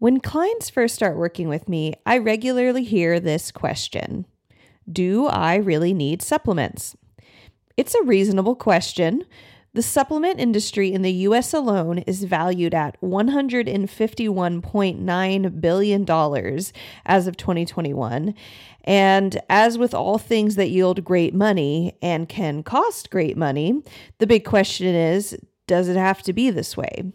When clients first start working with me, I regularly hear this question Do I really need supplements? It's a reasonable question. The supplement industry in the US alone is valued at $151.9 billion as of 2021. And as with all things that yield great money and can cost great money, the big question is does it have to be this way?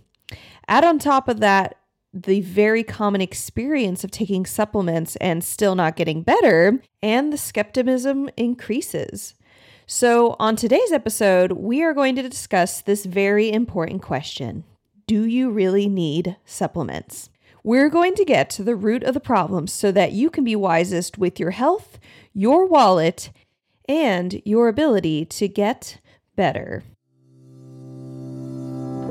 Add on top of that, the very common experience of taking supplements and still not getting better, and the skepticism increases. So, on today's episode, we are going to discuss this very important question Do you really need supplements? We're going to get to the root of the problem so that you can be wisest with your health, your wallet, and your ability to get better.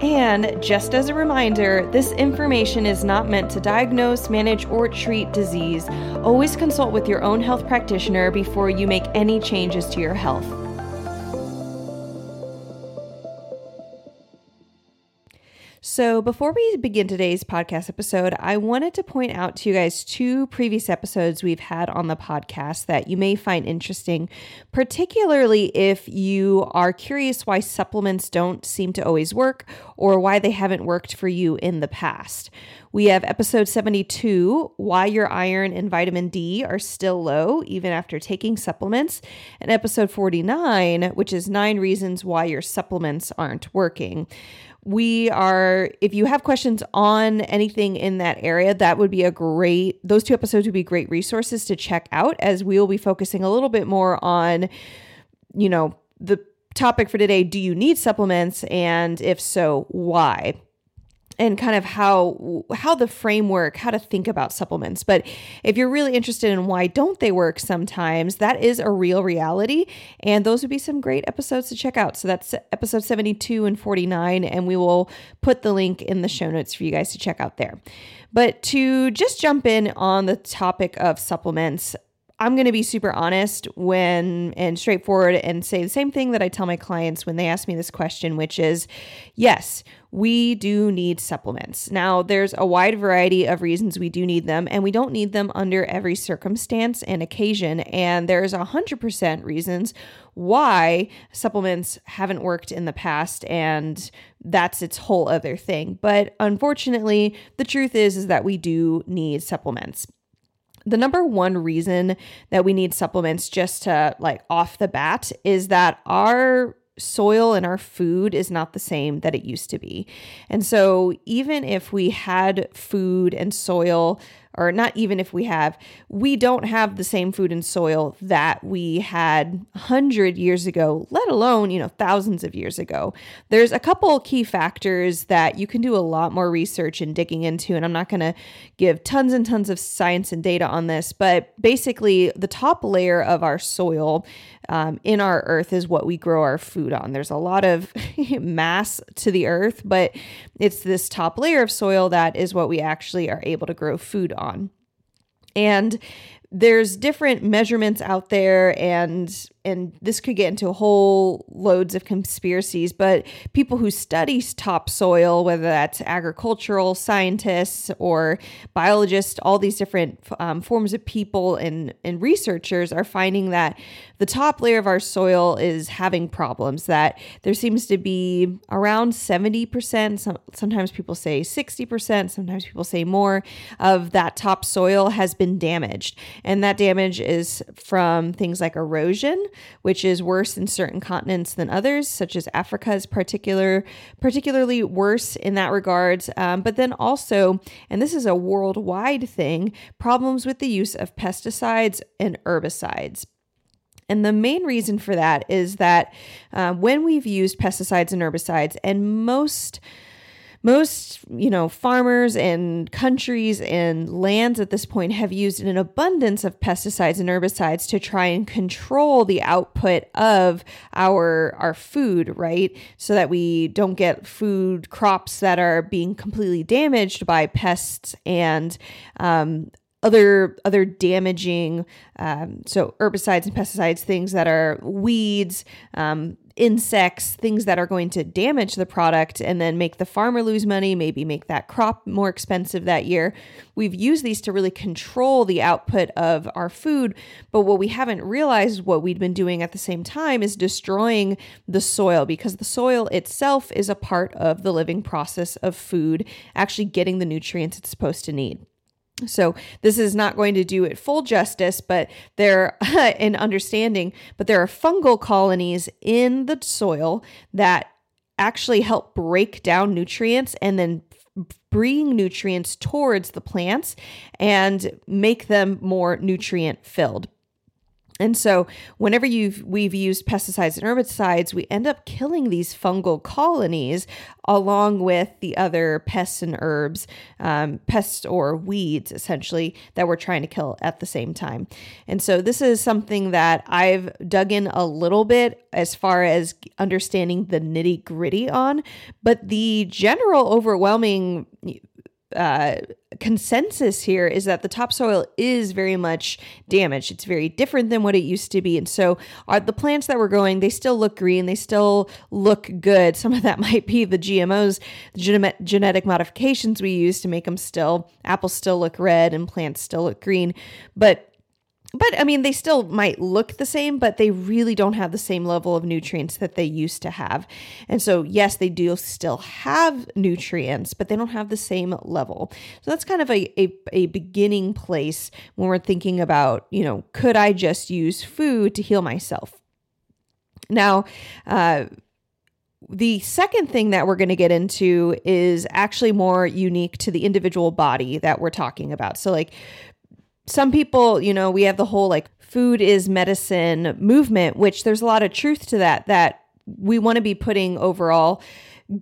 And just as a reminder, this information is not meant to diagnose, manage, or treat disease. Always consult with your own health practitioner before you make any changes to your health. So, before we begin today's podcast episode, I wanted to point out to you guys two previous episodes we've had on the podcast that you may find interesting, particularly if you are curious why supplements don't seem to always work or why they haven't worked for you in the past. We have episode 72 Why Your Iron and Vitamin D Are Still Low Even After Taking Supplements, and episode 49, which is Nine Reasons Why Your Supplements Aren't Working we are if you have questions on anything in that area that would be a great those two episodes would be great resources to check out as we will be focusing a little bit more on you know the topic for today do you need supplements? And if so why and kind of how how the framework how to think about supplements. But if you're really interested in why don't they work sometimes that is a real reality. And those would be some great episodes to check out. So that's episode 72 and 49 and we will put the link in the show notes for you guys to check out there. But to just jump in on the topic of supplements I'm going to be super honest when and straightforward and say the same thing that I tell my clients when they ask me this question, which is yes, we do need supplements. Now, there's a wide variety of reasons we do need them, and we don't need them under every circumstance and occasion. And there's 100% reasons why supplements haven't worked in the past, and that's its whole other thing. But unfortunately, the truth is, is that we do need supplements the number one reason that we need supplements just to like off the bat is that our soil and our food is not the same that it used to be. And so even if we had food and soil or not even if we have, we don't have the same food and soil that we had 100 years ago, let alone, you know, thousands of years ago. There's a couple key factors that you can do a lot more research and digging into, and I'm not going to give tons and tons of science and data on this, but basically, the top layer of our soil um, in our earth is what we grow our food on. There's a lot of mass to the earth, but it's this top layer of soil that is what we actually are able to grow food on. And there's different measurements out there and and this could get into whole loads of conspiracies but people who study topsoil whether that's agricultural scientists or biologists all these different um, forms of people and and researchers are finding that the top layer of our soil is having problems that there seems to be around 70% some, sometimes people say 60% sometimes people say more of that topsoil has been damaged. And that damage is from things like erosion, which is worse in certain continents than others, such as Africa is particular, particularly worse in that regards. Um, but then also, and this is a worldwide thing, problems with the use of pesticides and herbicides. And the main reason for that is that uh, when we've used pesticides and herbicides, and most most, you know, farmers and countries and lands at this point have used an abundance of pesticides and herbicides to try and control the output of our our food, right? So that we don't get food crops that are being completely damaged by pests and um, other other damaging um, so herbicides and pesticides things that are weeds um, insects, things that are going to damage the product and then make the farmer lose money, maybe make that crop more expensive that year. We've used these to really control the output of our food. But what we haven't realized, what we'd been doing at the same time, is destroying the soil because the soil itself is a part of the living process of food, actually getting the nutrients it's supposed to need. So this is not going to do it full justice, but there in understanding, but there are fungal colonies in the soil that actually help break down nutrients and then bring nutrients towards the plants and make them more nutrient filled. And so, whenever you've we've used pesticides and herbicides, we end up killing these fungal colonies along with the other pests and herbs, um, pests or weeds, essentially that we're trying to kill at the same time. And so, this is something that I've dug in a little bit as far as understanding the nitty gritty on, but the general overwhelming uh, consensus here is that the topsoil is very much damaged. It's very different than what it used to be. And so are the plants that we're growing, they still look green, they still look good. Some of that might be the GMOs, the genetic modifications we use to make them still, apples still look red and plants still look green. But but I mean, they still might look the same, but they really don't have the same level of nutrients that they used to have. And so, yes, they do still have nutrients, but they don't have the same level. So that's kind of a, a, a beginning place when we're thinking about, you know, could I just use food to heal myself? Now, uh, the second thing that we're going to get into is actually more unique to the individual body that we're talking about. So, like, some people, you know, we have the whole like food is medicine movement, which there's a lot of truth to that, that we want to be putting overall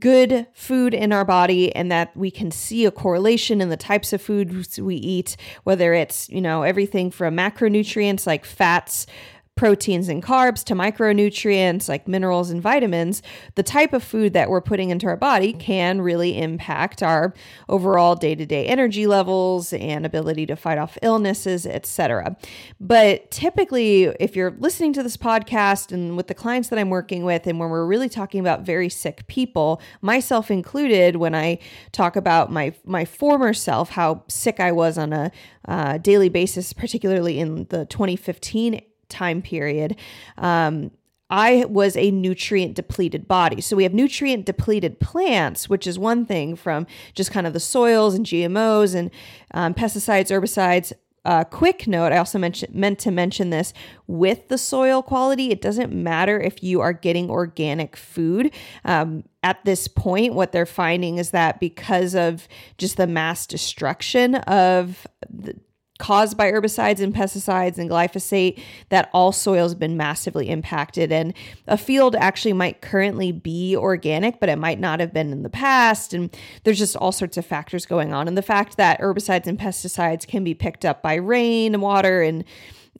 good food in our body and that we can see a correlation in the types of foods we eat, whether it's, you know, everything from macronutrients like fats, proteins and carbs to micronutrients like minerals and vitamins, the type of food that we're putting into our body can really impact our overall day-to-day energy levels and ability to fight off illnesses, etc. But typically, if you're listening to this podcast and with the clients that I'm working with and when we're really talking about very sick people, myself included, when I talk about my my former self, how sick I was on a uh, daily basis, particularly in the 2015 time period, um, I was a nutrient depleted body. So we have nutrient depleted plants, which is one thing from just kind of the soils and GMOs and um, pesticides, herbicides. Uh, quick note I also mentioned, meant to mention this with the soil quality. It doesn't matter if you are getting organic food. Um, at this point, what they're finding is that because of just the mass destruction of the, caused by herbicides and pesticides and glyphosate that all soils have been massively impacted. And a field actually might currently be organic but it might not have been in the past. And there's just all sorts of factors going on. And the fact that herbicides and pesticides can be picked up by rain and water and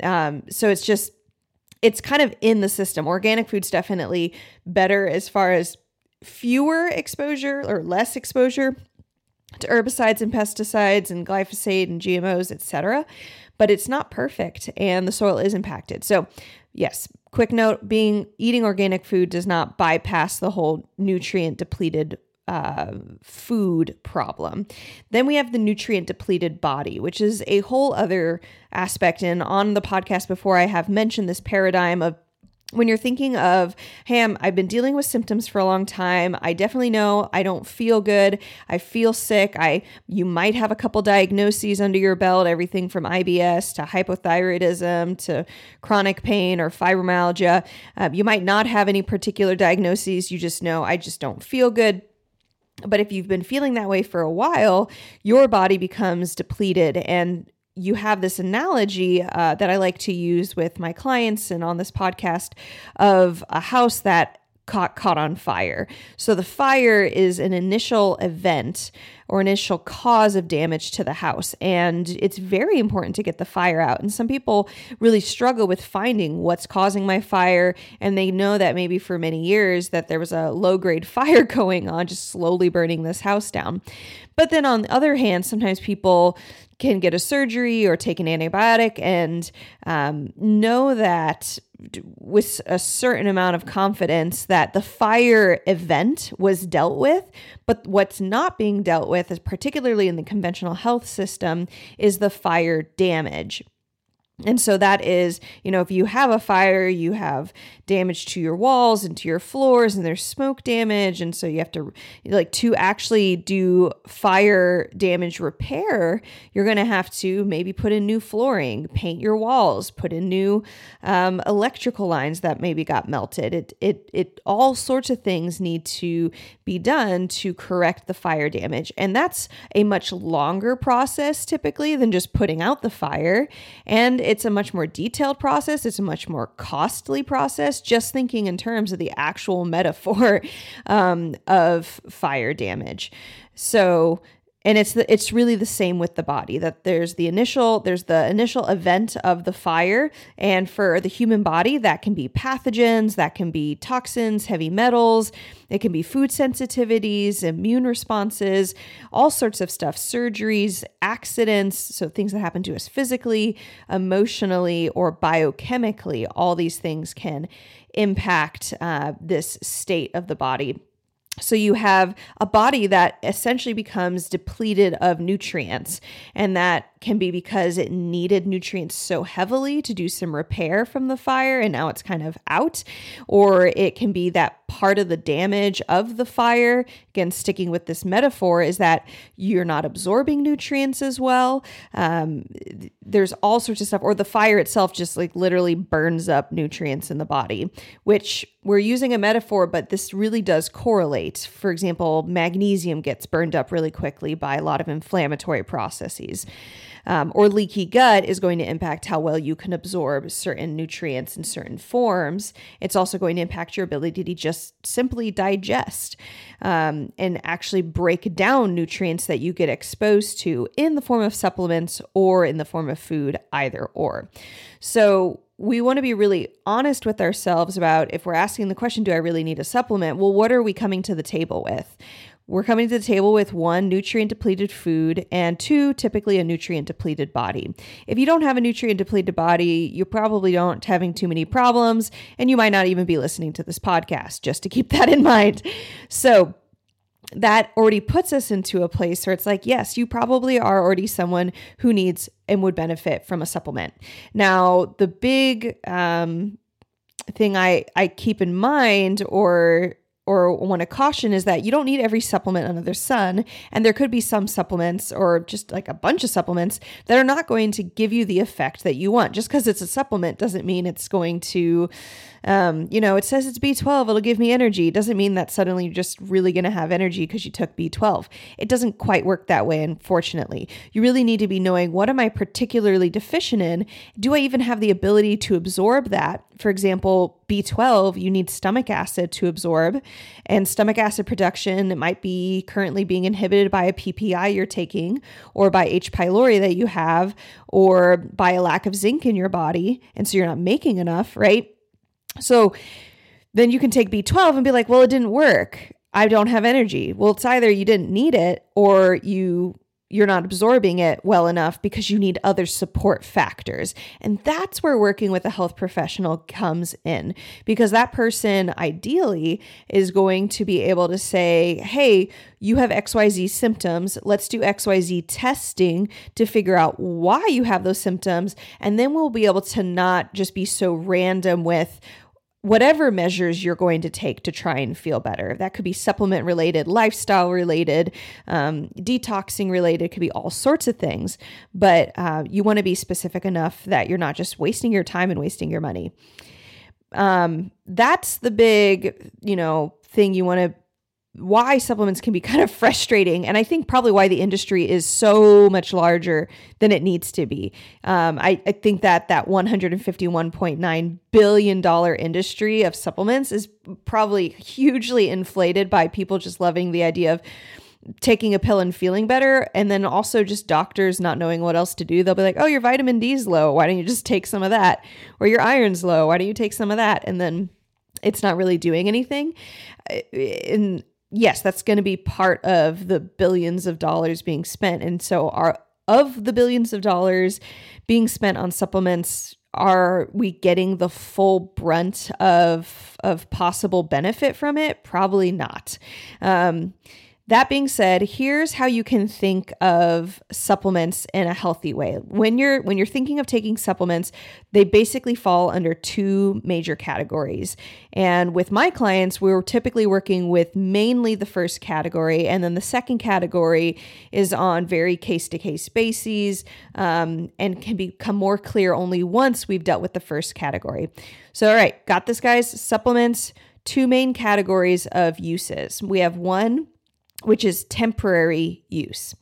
um, so it's just it's kind of in the system. Organic food's definitely better as far as fewer exposure or less exposure to herbicides and pesticides and glyphosate and GMOs, etc. But it's not perfect and the soil is impacted. So, yes, quick note being eating organic food does not bypass the whole nutrient depleted uh, food problem. Then we have the nutrient depleted body, which is a whole other aspect. And on the podcast before, I have mentioned this paradigm of when you're thinking of, hey, i have been dealing with symptoms for a long time. I definitely know I don't feel good. I feel sick. I you might have a couple diagnoses under your belt, everything from IBS to hypothyroidism to chronic pain or fibromyalgia. Uh, you might not have any particular diagnoses. You just know I just don't feel good. But if you've been feeling that way for a while, your body becomes depleted and you have this analogy uh, that I like to use with my clients and on this podcast of a house that caught caught on fire. So the fire is an initial event or initial cause of damage to the house and it's very important to get the fire out. And some people really struggle with finding what's causing my fire and they know that maybe for many years that there was a low grade fire going on just slowly burning this house down. But then on the other hand, sometimes people can get a surgery or take an antibiotic and um, know that with a certain amount of confidence that the fire event was dealt with. But what's not being dealt with, is particularly in the conventional health system, is the fire damage. And so that is, you know, if you have a fire, you have damage to your walls and to your floors, and there's smoke damage. And so you have to, like, to actually do fire damage repair, you're going to have to maybe put in new flooring, paint your walls, put in new um, electrical lines that maybe got melted. It, it, it, all sorts of things need to be done to correct the fire damage. And that's a much longer process typically than just putting out the fire. And it's a much more detailed process. It's a much more costly process, just thinking in terms of the actual metaphor um, of fire damage. So, and it's the, it's really the same with the body that there's the initial there's the initial event of the fire. And for the human body that can be pathogens that can be toxins heavy metals it can be food sensitivities immune responses all sorts of stuff surgeries accidents so things that happen to us physically emotionally or biochemically all these things can impact uh, this state of the body so you have a body that essentially becomes depleted of nutrients, and that can be because it needed nutrients so heavily to do some repair from the fire and now it's kind of out. Or it can be that part of the damage of the fire, again, sticking with this metaphor, is that you're not absorbing nutrients as well. Um, there's all sorts of stuff, or the fire itself just like literally burns up nutrients in the body, which we're using a metaphor, but this really does correlate. For example, magnesium gets burned up really quickly by a lot of inflammatory processes um, or leaky gut is going to impact how well you can absorb certain nutrients in certain forms. It's also going to impact your ability to just simply digest um, and actually break down nutrients that you get exposed to in the form of supplements or in the form of food, either or. So, we want to be really honest with ourselves about if we're asking the question, do I really need a supplement? Well, what are we coming to the table with? We're coming to the table with one, nutrient depleted food, and two, typically a nutrient depleted body. If you don't have a nutrient depleted body, you probably don't having too many problems, and you might not even be listening to this podcast, just to keep that in mind. So, that already puts us into a place where it's like, yes, you probably are already someone who needs and would benefit from a supplement. Now, the big um, thing I I keep in mind, or or want to caution is that you don't need every supplement under the sun. And there could be some supplements or just like a bunch of supplements that are not going to give you the effect that you want. Just because it's a supplement doesn't mean it's going to um, you know, it says it's B12, it'll give me energy. It doesn't mean that suddenly you're just really going to have energy because you took B12. It doesn't quite work that way, unfortunately. You really need to be knowing what am I particularly deficient in? Do I even have the ability to absorb that? For example, B12, you need stomach acid to absorb, and stomach acid production it might be currently being inhibited by a PPI you're taking, or by H. pylori that you have, or by a lack of zinc in your body, and so you're not making enough, right? So then you can take B12 and be like, well, it didn't work. I don't have energy. Well, it's either you didn't need it or you you're not absorbing it well enough because you need other support factors. And that's where working with a health professional comes in because that person ideally is going to be able to say, hey, you have XYZ symptoms. Let's do XYZ testing to figure out why you have those symptoms. And then we'll be able to not just be so random with, whatever measures you're going to take to try and feel better. That could be supplement related, lifestyle related, um, detoxing related, could be all sorts of things. But uh, you want to be specific enough that you're not just wasting your time and wasting your money. Um, that's the big, you know, thing you want to why supplements can be kind of frustrating, and I think probably why the industry is so much larger than it needs to be. Um, I, I think that that 151.9 billion dollar industry of supplements is probably hugely inflated by people just loving the idea of taking a pill and feeling better and then also just doctors not knowing what else to do. They'll be like oh your vitamin d's low. Why don't you just take some of that? Or your iron's low. Why don't you take some of that? And then it's not really doing anything. And yes, that's going to be part of the billions of dollars being spent. And so, are of the billions of dollars being spent on supplements, are we getting the full brunt of of possible benefit from it? Probably not. Um, that being said, here's how you can think of supplements in a healthy way. When you're when you're thinking of taking supplements, they basically fall under two major categories. And with my clients, we're typically working with mainly the first category, and then the second category is on very case to case bases um, and can become more clear only once we've dealt with the first category. So, all right, got this, guys. Supplements. Two main categories of uses. We have one which is temporary use.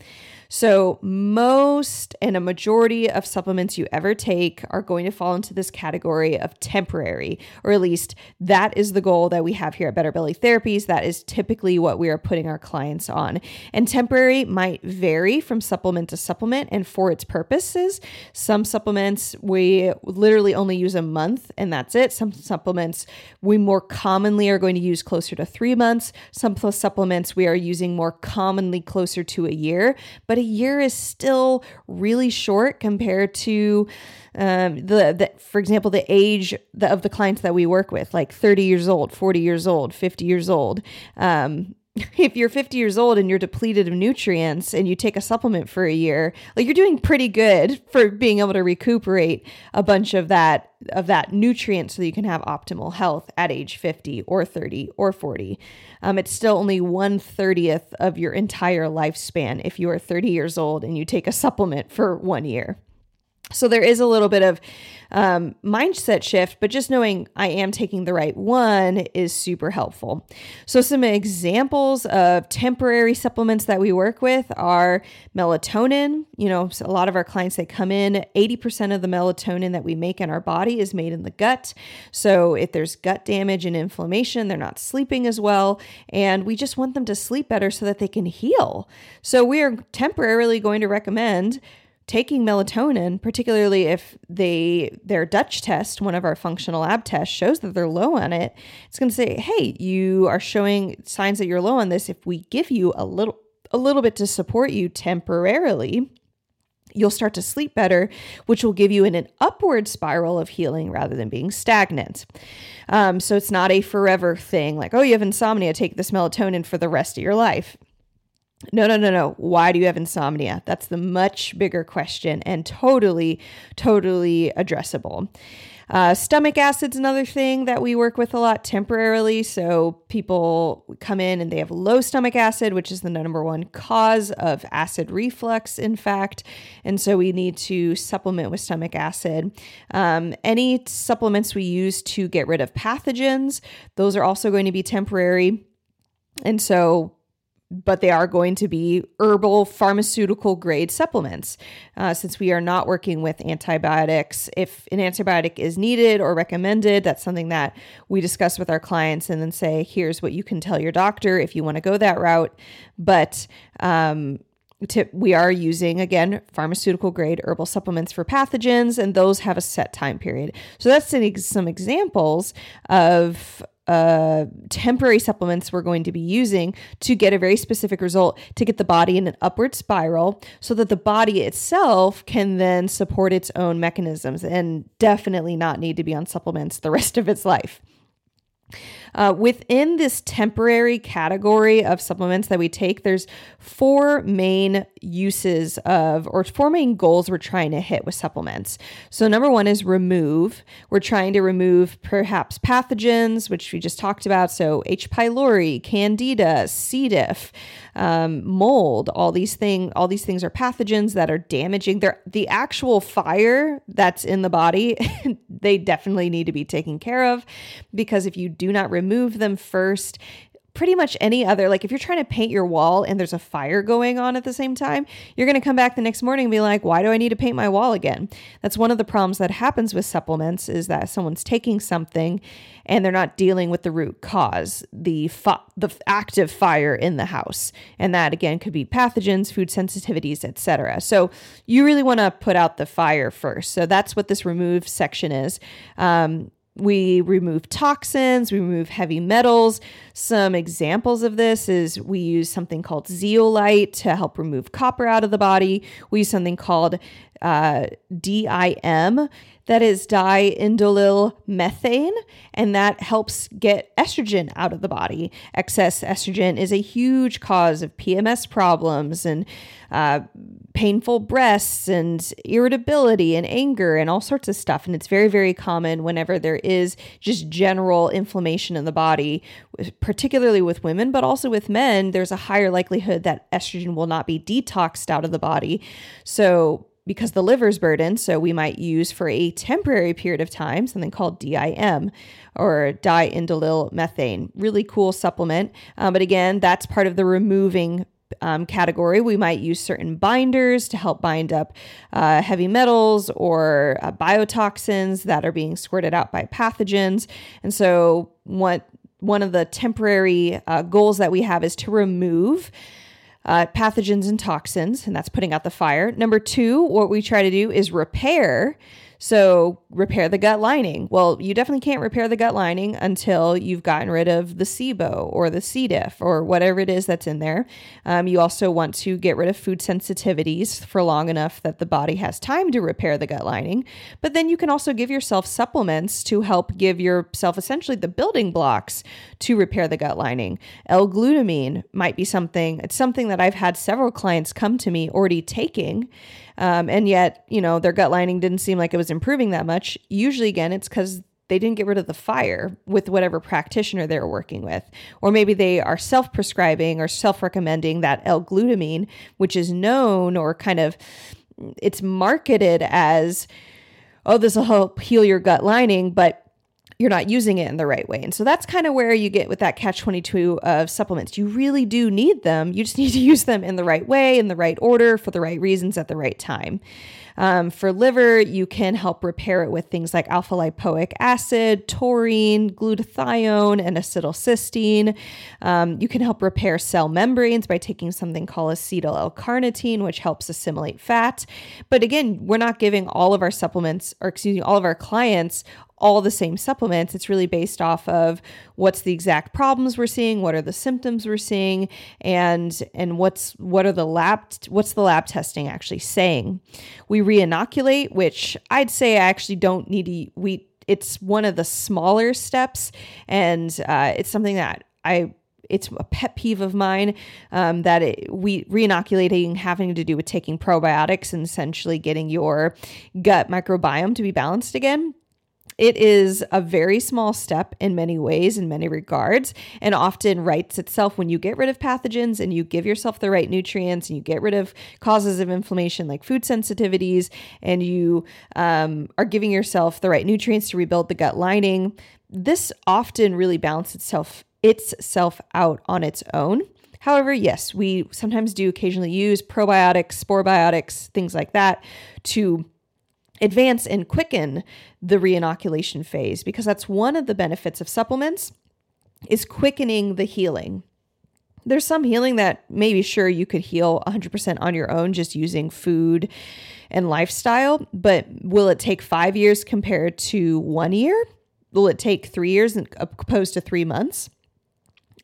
So, most and a majority of supplements you ever take are going to fall into this category of temporary, or at least that is the goal that we have here at Better Belly Therapies. That is typically what we are putting our clients on. And temporary might vary from supplement to supplement and for its purposes. Some supplements we literally only use a month and that's it. Some supplements we more commonly are going to use closer to three months. Some supplements we are using more commonly closer to a year. But year is still really short compared to um, the, the, for example, the age of the clients that we work with, like 30 years old, 40 years old, 50 years old. Um, if you're 50 years old and you're depleted of nutrients and you take a supplement for a year, like you're doing pretty good for being able to recuperate a bunch of that of that nutrient so that you can have optimal health at age 50 or 30 or 40. Um, it's still only one thirtieth of your entire lifespan if you are 30 years old and you take a supplement for one year. So there is a little bit of um, mindset shift, but just knowing I am taking the right one is super helpful. So, some examples of temporary supplements that we work with are melatonin. You know, a lot of our clients they come in, 80% of the melatonin that we make in our body is made in the gut. So, if there's gut damage and inflammation, they're not sleeping as well. And we just want them to sleep better so that they can heal. So, we are temporarily going to recommend taking melatonin, particularly if they their Dutch test, one of our functional lab tests, shows that they're low on it, it's going to say, "Hey, you are showing signs that you're low on this. If we give you a little a little bit to support you temporarily." You'll start to sleep better, which will give you an upward spiral of healing rather than being stagnant. Um, so it's not a forever thing like, oh, you have insomnia, take this melatonin for the rest of your life. No, no, no, no. Why do you have insomnia? That's the much bigger question and totally, totally addressable. Uh, stomach acid's another thing that we work with a lot temporarily. So people come in and they have low stomach acid, which is the number one cause of acid reflux, in fact. And so we need to supplement with stomach acid. Um, any supplements we use to get rid of pathogens, those are also going to be temporary. And so but they are going to be herbal pharmaceutical grade supplements. Uh, since we are not working with antibiotics, if an antibiotic is needed or recommended, that's something that we discuss with our clients and then say, here's what you can tell your doctor if you want to go that route. But um, to, we are using again pharmaceutical grade herbal supplements for pathogens and those have a set time period so that's some examples of uh, temporary supplements we're going to be using to get a very specific result to get the body in an upward spiral so that the body itself can then support its own mechanisms and definitely not need to be on supplements the rest of its life. Uh, within this temporary category of supplements that we take, there's four main uses of, or four main goals we're trying to hit with supplements. So, number one is remove. We're trying to remove perhaps pathogens, which we just talked about. So, H. pylori, Candida, C. diff, um, mold. All these things, all these things are pathogens that are damaging. They're the actual fire that's in the body. they definitely need to be taken care of because if you do not remove remove them first pretty much any other like if you're trying to paint your wall and there's a fire going on at the same time you're going to come back the next morning and be like why do i need to paint my wall again? That's one of the problems that happens with supplements is that someone's taking something and they're not dealing with the root cause the the active fire in the house. And that again could be pathogens food sensitivities etc so you really want to put out the fire first. So that's what this remove section is. Um, we remove toxins, we remove heavy metals. Some examples of this is we use something called zeolite to help remove copper out of the body. We use something called uh, DIM, that is diindolyl methane, and that helps get estrogen out of the body. Excess estrogen is a huge cause of PMS problems and uh, painful breasts and irritability and anger and all sorts of stuff. And it's very, very common whenever there is just general inflammation in the body, particularly with women, but also with men. There's a higher likelihood that estrogen will not be detoxed out of the body. So, because the liver's burdened, so we might use for a temporary period of time something called DIM or diindolyl methane. Really cool supplement. Um, but again, that's part of the removing um, category, we might use certain binders to help bind up uh, heavy metals or uh, biotoxins that are being squirted out by pathogens. And so, what one of the temporary uh, goals that we have is to remove. Uh, pathogens and toxins, and that's putting out the fire. Number two, what we try to do is repair so, repair the gut lining. Well, you definitely can't repair the gut lining until you've gotten rid of the SIBO or the C. diff or whatever it is that's in there. Um, you also want to get rid of food sensitivities for long enough that the body has time to repair the gut lining. But then you can also give yourself supplements to help give yourself essentially the building blocks to repair the gut lining. L glutamine might be something, it's something that I've had several clients come to me already taking. Um, and yet, you know, their gut lining didn't seem like it was improving that much. Usually, again, it's because they didn't get rid of the fire with whatever practitioner they were working with. Or maybe they are self prescribing or self recommending that L glutamine, which is known or kind of it's marketed as, oh, this will help heal your gut lining, but you're not using it in the right way. And so that's kind of where you get with that catch 22 of supplements. You really do need them. You just need to use them in the right way, in the right order, for the right reasons at the right time. Um, for liver, you can help repair it with things like alpha lipoic acid, taurine, glutathione, and acetylcysteine. Um, you can help repair cell membranes by taking something called acetyl L-carnitine, which helps assimilate fat. But again, we're not giving all of our supplements, or excuse me, all of our clients all the same supplements. It's really based off of what's the exact problems we're seeing, what are the symptoms we're seeing, and and what's what are the lab what's the lab testing actually saying. We reinoculate, which I'd say I actually don't need to we it's one of the smaller steps and uh, it's something that I it's a pet peeve of mine um, that it, we reinoculating having to do with taking probiotics and essentially getting your gut microbiome to be balanced again it is a very small step in many ways, in many regards, and often writes itself when you get rid of pathogens and you give yourself the right nutrients and you get rid of causes of inflammation like food sensitivities and you um, are giving yourself the right nutrients to rebuild the gut lining. This often really balances itself itself out on its own. However, yes, we sometimes do occasionally use probiotics, sporebiotics, things like that to advance and quicken the reinoculation phase because that's one of the benefits of supplements is quickening the healing. There's some healing that maybe sure you could heal 100% on your own just using food and lifestyle, but will it take 5 years compared to 1 year? will it take three years opposed to three months?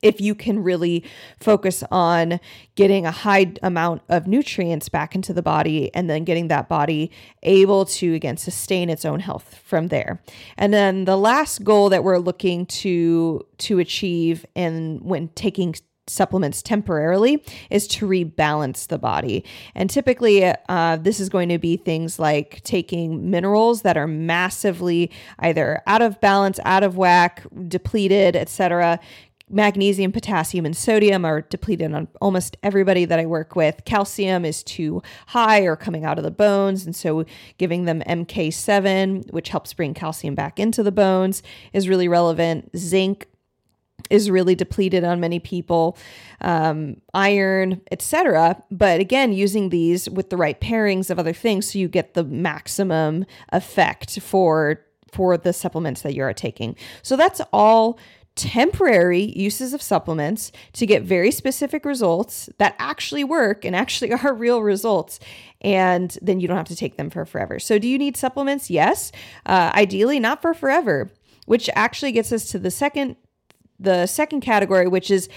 If you can really focus on getting a high amount of nutrients back into the body and then getting that body able to again sustain its own health from there and then the last goal that we're looking to to achieve and when taking supplements temporarily is to rebalance the body. And typically, uh, this is going to be things like taking minerals that are massively either out of balance, out of whack, depleted, etc. Magnesium, potassium, and sodium are depleted on almost everybody that I work with. Calcium is too high or coming out of the bones. And so giving them MK7, which helps bring calcium back into the bones, is really relevant. Zinc, is really depleted on many people, um, iron, etc. But again, using these with the right pairings of other things, so you get the maximum effect for for the supplements that you're taking. So that's all temporary uses of supplements to get very specific results that actually work and actually are real results. And then you don't have to take them for forever. So, do you need supplements? Yes. Uh, ideally, not for forever, which actually gets us to the second the second category, which is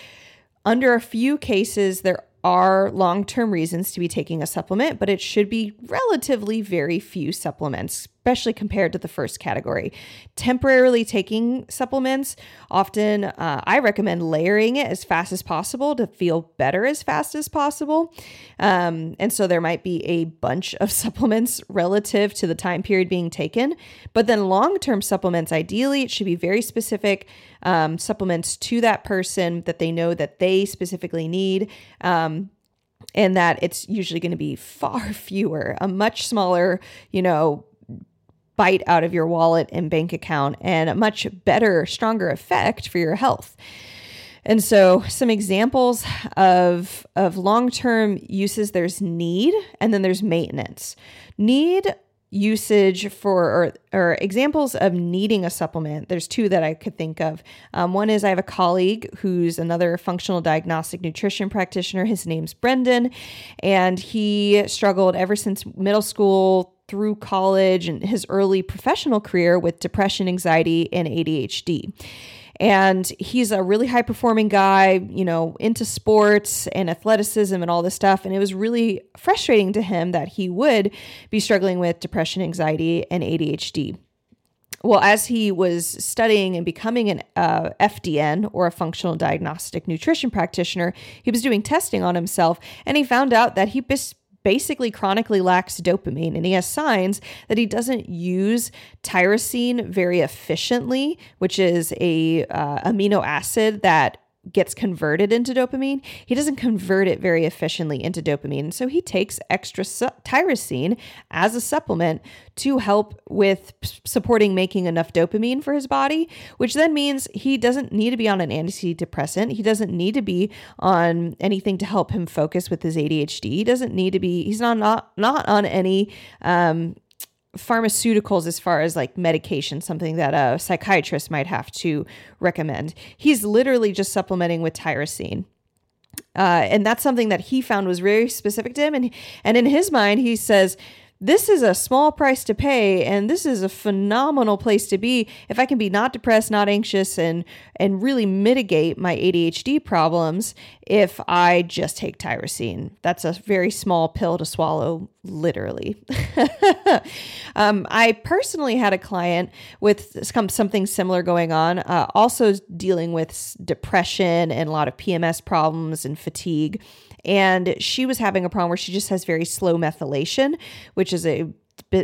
under a few cases, there are long term reasons to be taking a supplement, but it should be relatively very few supplements especially compared to the first category. Temporarily taking supplements, often uh, I recommend layering it as fast as possible to feel better as fast as possible. Um, and so there might be a bunch of supplements relative to the time period being taken. But then long term supplements, ideally, it should be very specific um, supplements to that person that they know that they specifically need. Um, and that it's usually going to be far fewer, a much smaller, you know, bite out of your wallet and bank account and a much better, stronger effect for your health. And so, some examples of, of long term uses there's need and then there's maintenance. Need usage for or, or, examples of needing a supplement. There's two that i could think of. Um, one is i have a colleague who's another functional diagnostic nutrition practitioner. His name's brendan and he struggled ever since middle school through college and his early professional career with depression, anxiety, and ADHD. And he's a really high performing guy, you know, into sports and athleticism and all this stuff. And it was really frustrating to him that he would be struggling with depression, anxiety, and ADHD well, as he was studying and becoming an uh, FDN or a functional diagnostic nutrition practitioner, he was doing testing on himself and he found out that he basically chronically lacks dopamine and he has signs that he doesn't use tyrosine very efficiently which is a uh, amino acid that gets converted into dopamine, he doesn't convert it very efficiently into dopamine. So he takes extra su- tyrosine as a supplement to help with p- supporting making enough dopamine for his body, which then means he doesn't need to be on an antidepressant. He doesn't need to be on anything to help him focus with his ADHD. He doesn't need to be, he's not, not, not on any um, pharmaceuticals as far as like medication, something that a psychiatrist might have to recommend. He's literally just supplementing with tyrosine. Uh, and that's something that he found was very specific to him. And, and in his mind, he says, this is a small price to pay and this is a phenomenal place to be. If i can be not depressed not anxious and and really mitigate my adhd problems if i just take tyrosine. That's a very small pill to swallow literally. Um, i personally had a client with something similar going on uh, also dealing with depression and a lot of pms problems and fatigue and she was having a problem where she just has very slow methylation, which is a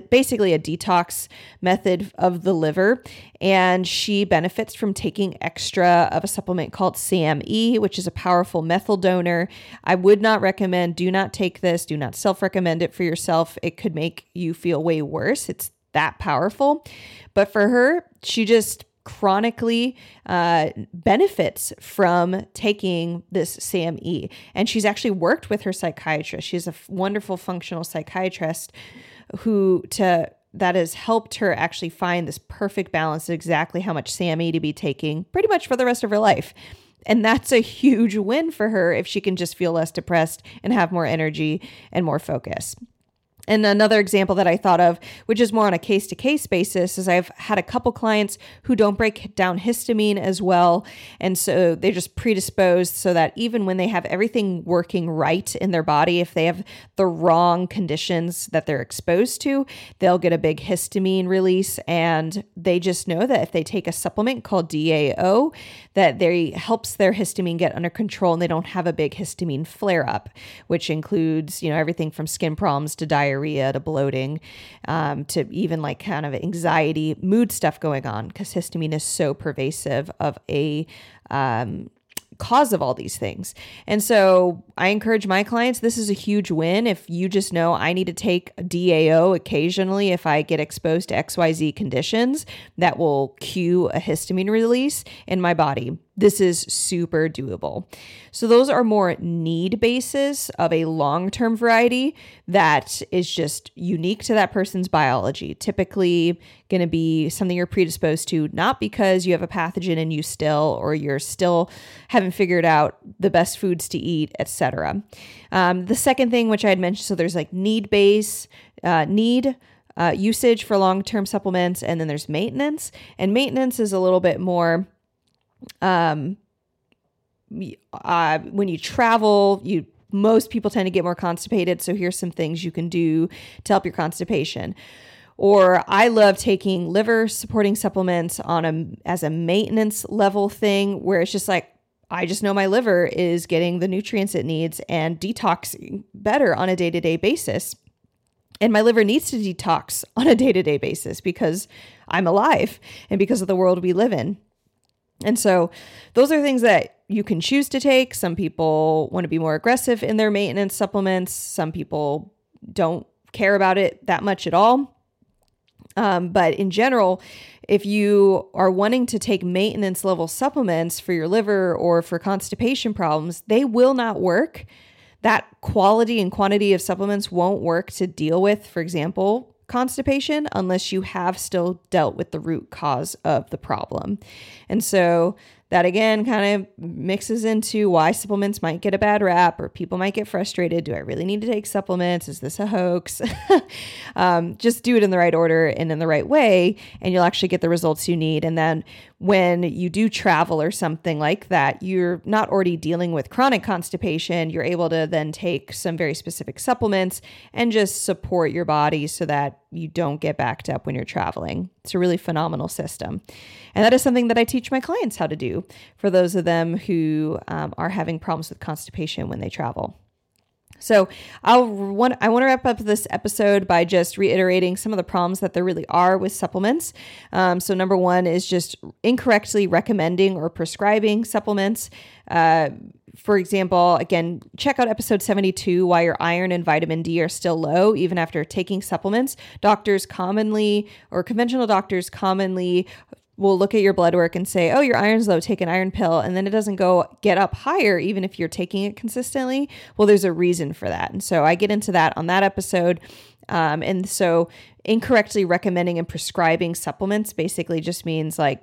basically a detox method of the liver. And she benefits from taking extra of a supplement called SAMe which is a powerful methyl donor. I would not recommend do not take this. Do not self recommend it for yourself. It could make you feel way worse. It's that powerful. But for her she just chronically uh, benefits from taking this SAMe. And she's actually worked with her psychiatrist. She's a f- wonderful functional psychiatrist who to that has helped her actually find this perfect balance of exactly how much SAMe to be taking pretty much for the rest of her life. And that's a huge win for her if she can just feel less depressed and have more energy and more focus. And another example that I thought of, which is more on a case to case basis, is I've had a couple clients who don't break down histamine as well. And so they're just predisposed so that even when they have everything working right in their body, if they have the wrong conditions that they're exposed to, they'll get a big histamine release. And they just know that if they take a supplement called DAO, that they helps their histamine get under control and they don't have a big histamine flare up, which includes, you know, everything from skin problems to diarrhea diarrhea to bloating um, to even like kind of anxiety, mood stuff going on because histamine is so pervasive of a um, cause of all these things. And so I encourage my clients this is a huge win if you just know I need to take DAO occasionally if I get exposed to XYZ conditions that will cue a histamine release in my body this is super doable. So, those are more need basis of a long term variety that is just unique to that person's biology. Typically, going to be something you're predisposed to, not because you have a pathogen in you still, or you're still haven't figured out the best foods to eat, etc. Um, the second thing, which I had mentioned, so there's like need base, uh, need. Uh, usage for long term supplements, and then there's maintenance. And maintenance is a little bit more um, uh, when you travel, you most people tend to get more constipated. So here's some things you can do to help your constipation. Or I love taking liver supporting supplements on a as a maintenance level thing where it's just like I just know my liver is getting the nutrients it needs and detoxing better on a day-to-day basis. And my liver needs to detox on a day-to-day basis because I'm alive and because of the world we live in. And so those are things that you can choose to take. Some people want to be more aggressive in their maintenance supplements. Some people don't care about it that much at all. Um, but in general, if you are wanting to take maintenance level supplements for your liver or for constipation problems, they will not work. That quality and quantity of supplements won't work to deal with, for example, constipation unless you have still dealt with the root cause of the problem. And so that again kind of mixes into why supplements might get a bad rap or people might get frustrated. Do I really need to take supplements? Is this a hoax? um, just do it in the right order and in the right way, and you'll actually get the results you need. And then when you do travel or something like that, you're not already dealing with chronic constipation. You're able to then take some very specific supplements and just support your body so that you don't get backed up when you're traveling. It's a really phenomenal system. And that is something that I teach my clients how to do for those of them who um, are having problems with constipation when they travel. So I'll want I want to wrap up this episode by just reiterating some of the problems that there really are with supplements. Um, so number one is just incorrectly recommending or prescribing supplements. Uh, for example, again, check out episode 72 why your iron and vitamin D are still low even after taking supplements. Doctors commonly, or conventional doctors commonly, will look at your blood work and say, oh, your iron's low, take an iron pill. And then it doesn't go get up higher, even if you're taking it consistently. Well, there's a reason for that. And so I get into that on that episode. Um, and so incorrectly recommending and prescribing supplements basically just means like,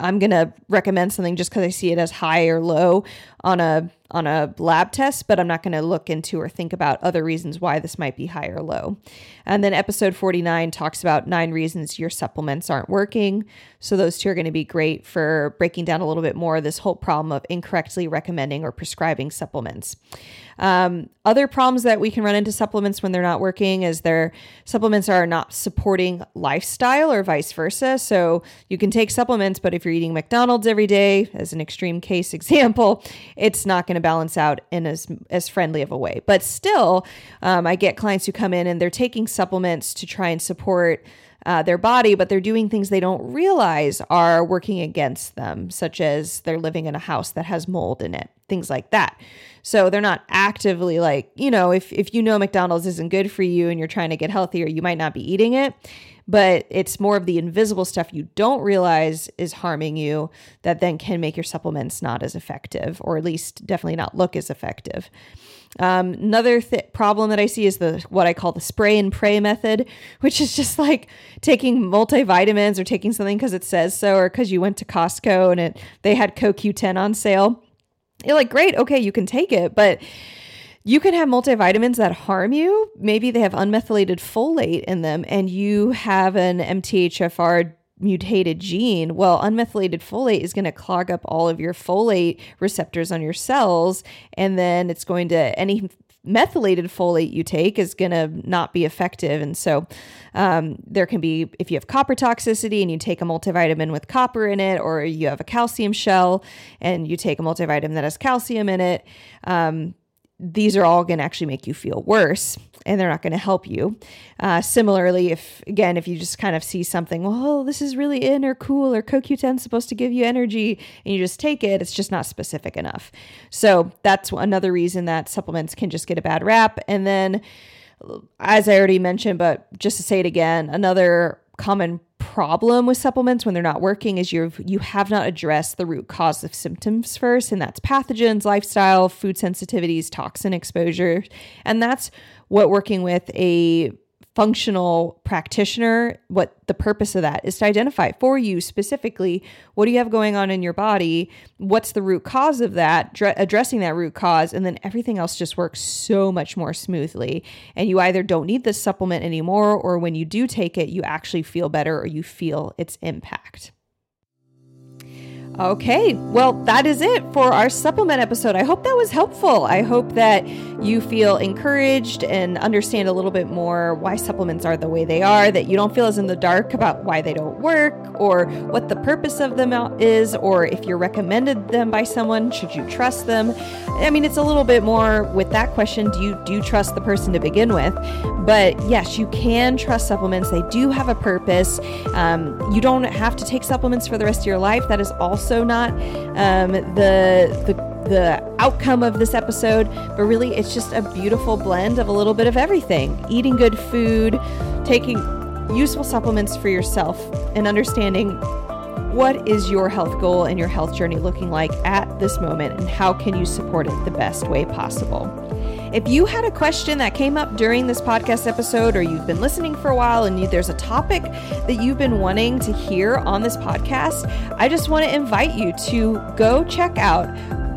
I'm going to recommend something just because I see it as high or low on a on a lab test, but I'm not going to look into or think about other reasons why this might be high or low. And then episode 49 talks about nine reasons your supplements aren't working. So those two are going to be great for breaking down a little bit more this whole problem of incorrectly recommending or prescribing supplements. Um, other problems that we can run into supplements when they're not working is their supplements are not supporting lifestyle or vice versa. So you can take supplements, but if you're eating McDonald's every day, as an extreme case example, it's not going to balance out in as as friendly of a way. But still, um, I get clients who come in and they're taking supplements to try and support. Uh, their body, but they're doing things they don't realize are working against them, such as they're living in a house that has mold in it, things like that. So they're not actively like, you know, if if you know McDonald's isn't good for you and you're trying to get healthier, you might not be eating it but it's more of the invisible stuff you don't realize is harming you that then can make your supplements not as effective, or at least definitely not look as effective. Um, another th- problem that I see is the what I call the spray and pray method, which is just like taking multivitamins or taking something because it says so, or because you went to Costco and it they had CoQ10 on sale. You're like, great, okay, you can take it, but you can have multivitamins that harm you. Maybe they have unmethylated folate in them and you have an MTHFR mutated gene. Well, unmethylated folate is going to clog up all of your folate receptors on your cells and then it's going to any methylated folate you take is going to not be effective. And so um, there can be, if you have copper toxicity and you take a multivitamin with copper in it, or you have a calcium shell and you take a multivitamin that has calcium in it, um, these are all going to actually make you feel worse and they're not going to help you. Uh, similarly, if again, if you just kind of see something, well, this is really in or cool or CoQ10 is supposed to give you energy and you just take it, it's just not specific enough. So that's another reason that supplements can just get a bad rap. And then, as I already mentioned, but just to say it again, another common problem with supplements when they're not working is you've you have not addressed the root cause of symptoms first and that's pathogens, lifestyle, food sensitivities, toxin exposure. And that's what working with a functional practitioner, what the purpose of that is to identify for you specifically what do you have going on in your body, what's the root cause of that, dr- addressing that root cause, and then everything else just works so much more smoothly. And you either don't need this supplement anymore, or when you do take it, you actually feel better or you feel its impact. Okay, well, that is it for our supplement episode. I hope that was helpful. I hope that you feel encouraged and understand a little bit more why supplements are the way they are, that you don't feel as in the dark about why they don't work or what the purpose of them is, or if you're recommended them by someone, should you trust them? I mean, it's a little bit more with that question do you, do you trust the person to begin with? But yes, you can trust supplements, they do have a purpose. Um, you don't have to take supplements for the rest of your life. That is also also not um, the the the outcome of this episode, but really it's just a beautiful blend of a little bit of everything. Eating good food, taking useful supplements for yourself, and understanding what is your health goal and your health journey looking like at this moment, and how can you support it the best way possible. If you had a question that came up during this podcast episode, or you've been listening for a while and you, there's a topic that you've been wanting to hear on this podcast, I just want to invite you to go check out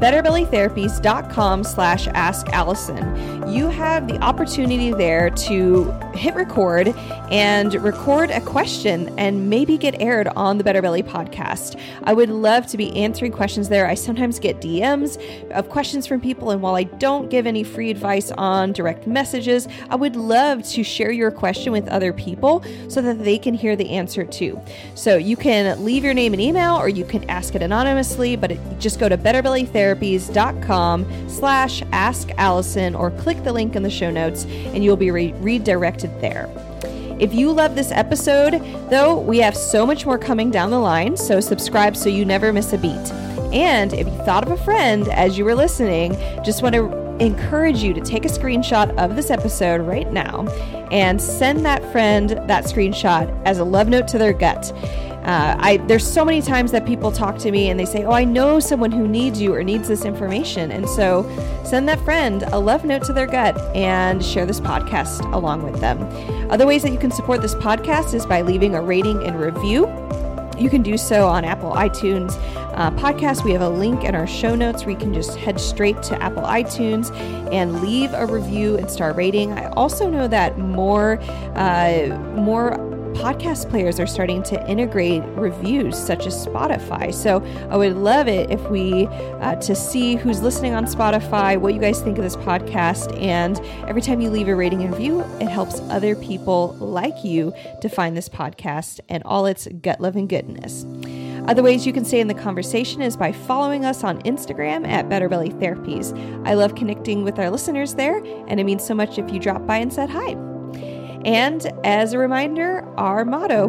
betterbellytherapies.com slash ask Allison. You have the opportunity there to hit record and record a question and maybe get aired on the Better Belly podcast. I would love to be answering questions there. I sometimes get DMs of questions from people, and while I don't give any free advice on direct messages, I would love to share your question with other people so that they can hear the answer too. So you can leave your name and email or you can ask it anonymously, but it, just go to betterbellytherapies.com slash ask Allison or click the link in the show notes and you'll be re- redirected there. If you love this episode, though, we have so much more coming down the line, so subscribe so you never miss a beat. And if you thought of a friend as you were listening, just want to encourage you to take a screenshot of this episode right now and send that friend that screenshot as a love note to their gut. Uh, I there's so many times that people talk to me and they say, "Oh, I know someone who needs you or needs this information," and so send that friend a love note to their gut and share this podcast along with them. Other ways that you can support this podcast is by leaving a rating and review. You can do so on Apple iTunes uh, podcast. We have a link in our show notes where you can just head straight to Apple iTunes and leave a review and star rating. I also know that more uh, more podcast players are starting to integrate reviews such as Spotify. So I would love it if we uh, to see who's listening on Spotify, what you guys think of this podcast, and every time you leave a rating and review, it helps other people like you to find this podcast and all its gut love and goodness. Other ways you can stay in the conversation is by following us on Instagram at Better Belly Therapies. I love connecting with our listeners there, and it means so much if you drop by and said hi. And as a reminder, our motto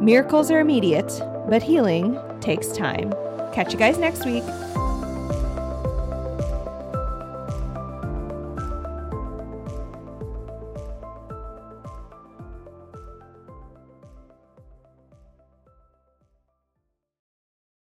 miracles are immediate, but healing takes time. Catch you guys next week.